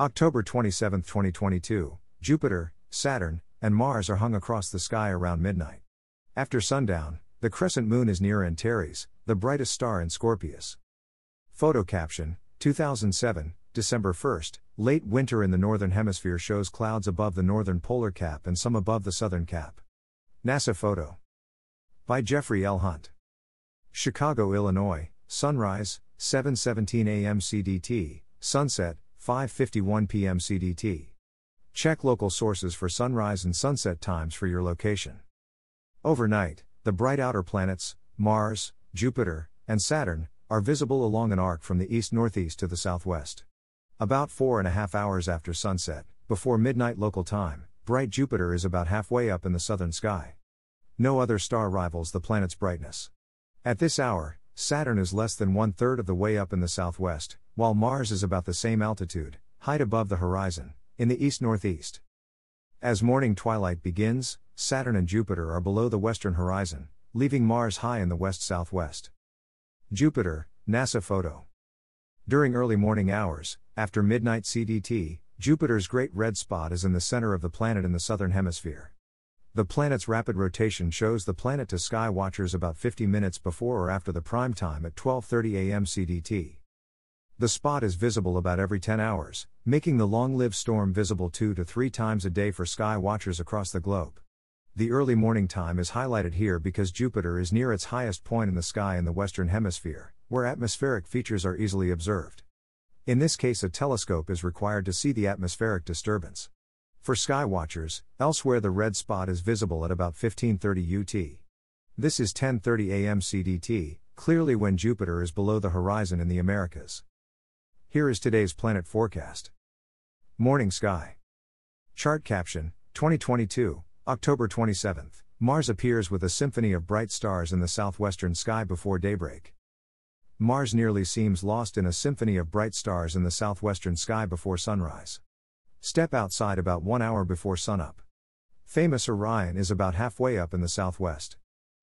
October 27, 2022, Jupiter, Saturn, and Mars are hung across the sky around midnight. After sundown, the crescent moon is near Antares, the brightest star in Scorpius. Photo caption 2007, December 1st, late winter in the northern hemisphere shows clouds above the northern polar cap and some above the southern cap. NASA photo. By Jeffrey L. Hunt. Chicago, Illinois, sunrise, 7:17 a.m. CDT, sunset, 5:51 p.m. CDT. Check local sources for sunrise and sunset times for your location. Overnight, the bright outer planets, Mars, Jupiter, and Saturn, are visible along an arc from the east northeast to the southwest. About four and a half hours after sunset, before midnight local time, bright Jupiter is about halfway up in the southern sky. No other star rivals the planet's brightness. At this hour, Saturn is less than one third of the way up in the southwest, while Mars is about the same altitude, height above the horizon, in the east northeast. As morning twilight begins, Saturn and Jupiter are below the western horizon, leaving Mars high in the west southwest. Jupiter, NASA photo. During early morning hours, after midnight CDT, Jupiter's great red spot is in the center of the planet in the southern hemisphere. The planet's rapid rotation shows the planet to sky watchers about 50 minutes before or after the prime time at 12:30 a.m. CDT. The spot is visible about every 10 hours, making the long-lived storm visible 2 to 3 times a day for sky watchers across the globe. The early morning time is highlighted here because Jupiter is near its highest point in the sky in the western hemisphere, where atmospheric features are easily observed. In this case, a telescope is required to see the atmospheric disturbance. For sky watchers, elsewhere the red spot is visible at about 1530 UT. This is 10:30 a.m. CDT, clearly when Jupiter is below the horizon in the Americas. Here is today's planet forecast. Morning sky. Chart caption 2022 October 27th, Mars appears with a symphony of bright stars in the southwestern sky before daybreak. Mars nearly seems lost in a symphony of bright stars in the southwestern sky before sunrise. Step outside about one hour before sunup. Famous Orion is about halfway up in the southwest.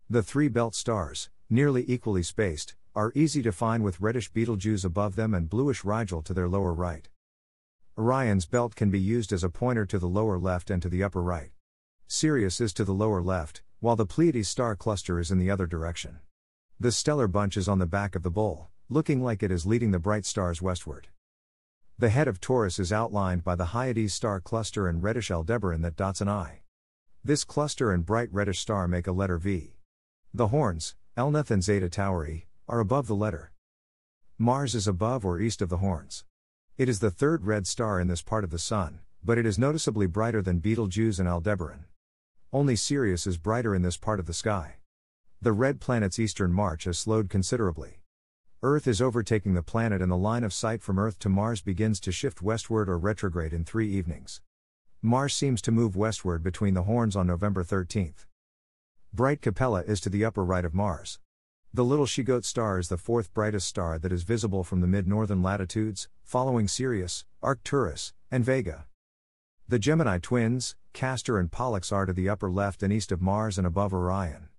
The three belt stars, nearly equally spaced, are easy to find with reddish Betelgeuse above them and bluish Rigel to their lower right. Orion's belt can be used as a pointer to the lower left and to the upper right. Sirius is to the lower left, while the Pleiades star cluster is in the other direction. The stellar bunch is on the back of the bull, looking like it is leading the bright stars westward. The head of Taurus is outlined by the Hyades star cluster and reddish Aldebaran that dots an eye. This cluster and bright reddish star make a letter V. The horns, Elnath and Zeta Tauri, are above the letter. Mars is above or east of the horns. It is the third red star in this part of the Sun, but it is noticeably brighter than Betelgeuse and Aldebaran. Only Sirius is brighter in this part of the sky. The red planet's eastern march has slowed considerably. Earth is overtaking the planet, and the line of sight from Earth to Mars begins to shift westward or retrograde in three evenings. Mars seems to move westward between the horns on November 13th. Bright Capella is to the upper right of Mars. The little She-Goat star is the fourth brightest star that is visible from the mid northern latitudes, following Sirius, Arcturus, and Vega. The Gemini twins, Castor and Pollux are to the upper left and east of Mars and above Orion.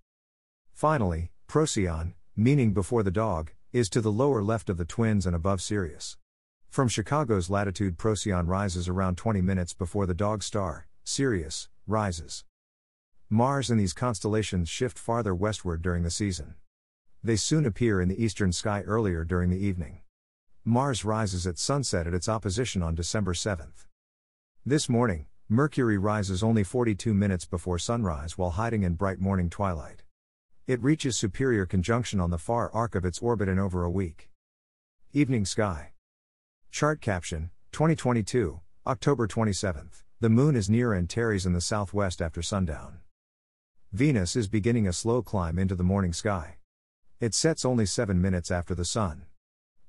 Finally, Procyon, meaning before the dog, is to the lower left of the twins and above Sirius. From Chicago's latitude, Procyon rises around 20 minutes before the dog star, Sirius, rises. Mars and these constellations shift farther westward during the season. They soon appear in the eastern sky earlier during the evening. Mars rises at sunset at its opposition on December 7th. This morning, Mercury rises only 42 minutes before sunrise while hiding in bright morning twilight. It reaches superior conjunction on the far arc of its orbit in over a week. Evening Sky. Chart caption 2022, October 27th. The moon is near Antares in the southwest after sundown. Venus is beginning a slow climb into the morning sky. It sets only 7 minutes after the sun.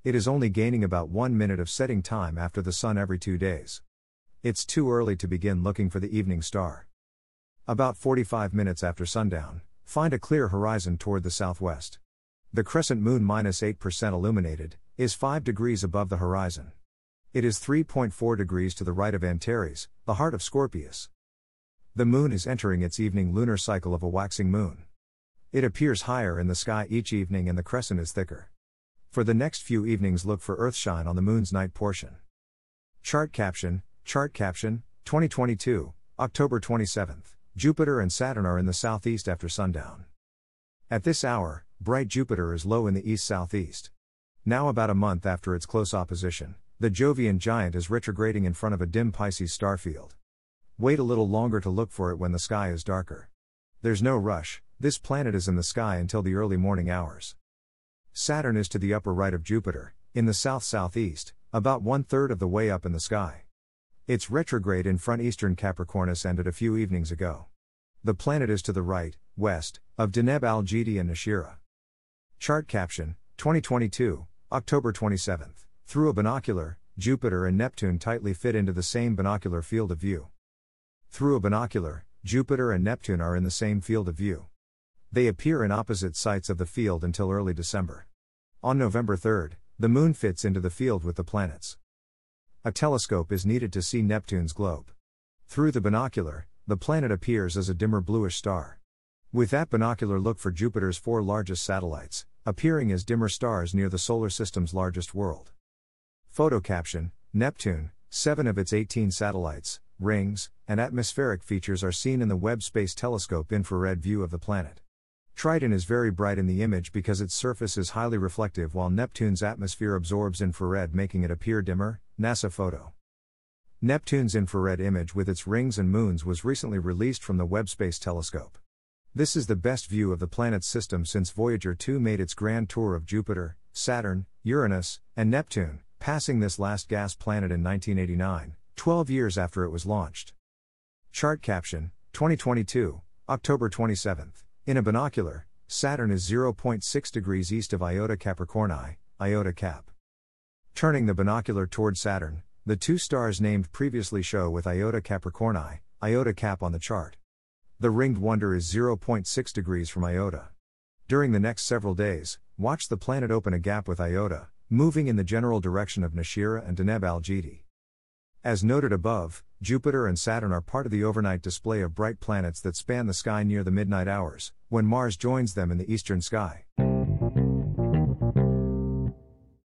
It is only gaining about 1 minute of setting time after the sun every 2 days. It's too early to begin looking for the evening star. About 45 minutes after sundown, find a clear horizon toward the southwest. The crescent moon minus 8% illuminated, is 5 degrees above the horizon. It is 3.4 degrees to the right of Antares, the heart of Scorpius. The moon is entering its evening lunar cycle of a waxing moon. It appears higher in the sky each evening and the crescent is thicker. For the next few evenings, look for earthshine on the moon's night portion. Chart caption, chart caption, 2022, October 27th. Jupiter and Saturn are in the southeast after sundown. At this hour, bright Jupiter is low in the east southeast. Now, about a month after its close opposition, the Jovian giant is retrograding in front of a dim Pisces star field. Wait a little longer to look for it when the sky is darker. There's no rush, this planet is in the sky until the early morning hours. Saturn is to the upper right of Jupiter, in the south southeast, about one third of the way up in the sky. Its retrograde in front eastern Capricornus ended a few evenings ago. The planet is to the right, west, of Deneb Al Jidi and Nashira. Chart caption 2022, October 27th. Through a binocular, Jupiter and Neptune tightly fit into the same binocular field of view. Through a binocular, Jupiter and Neptune are in the same field of view. They appear in opposite sites of the field until early December. On November 3rd, the Moon fits into the field with the planets. A telescope is needed to see Neptune's globe. Through the binocular, the planet appears as a dimmer bluish star. With that binocular, look for Jupiter's four largest satellites, appearing as dimmer stars near the solar system's largest world. Photo caption Neptune, seven of its 18 satellites, rings, and atmospheric features are seen in the Webb Space Telescope infrared view of the planet. Triton is very bright in the image because its surface is highly reflective while Neptune's atmosphere absorbs infrared, making it appear dimmer. NASA photo. Neptune's infrared image with its rings and moons was recently released from the Webb Space Telescope. This is the best view of the planet's system since Voyager 2 made its grand tour of Jupiter, Saturn, Uranus, and Neptune, passing this last gas planet in 1989, 12 years after it was launched. Chart caption 2022, October 27th. In a binocular, Saturn is 0.6 degrees east of Iota Capricorni, Iota Cap. Turning the binocular toward Saturn, the two stars named previously show with Iota Capricorni, Iota Cap on the chart. The ringed wonder is 0.6 degrees from Iota. During the next several days, watch the planet open a gap with Iota, moving in the general direction of Nashira and Deneb al. As noted above, Jupiter and Saturn are part of the overnight display of bright planets that span the sky near the midnight hours, when Mars joins them in the eastern sky.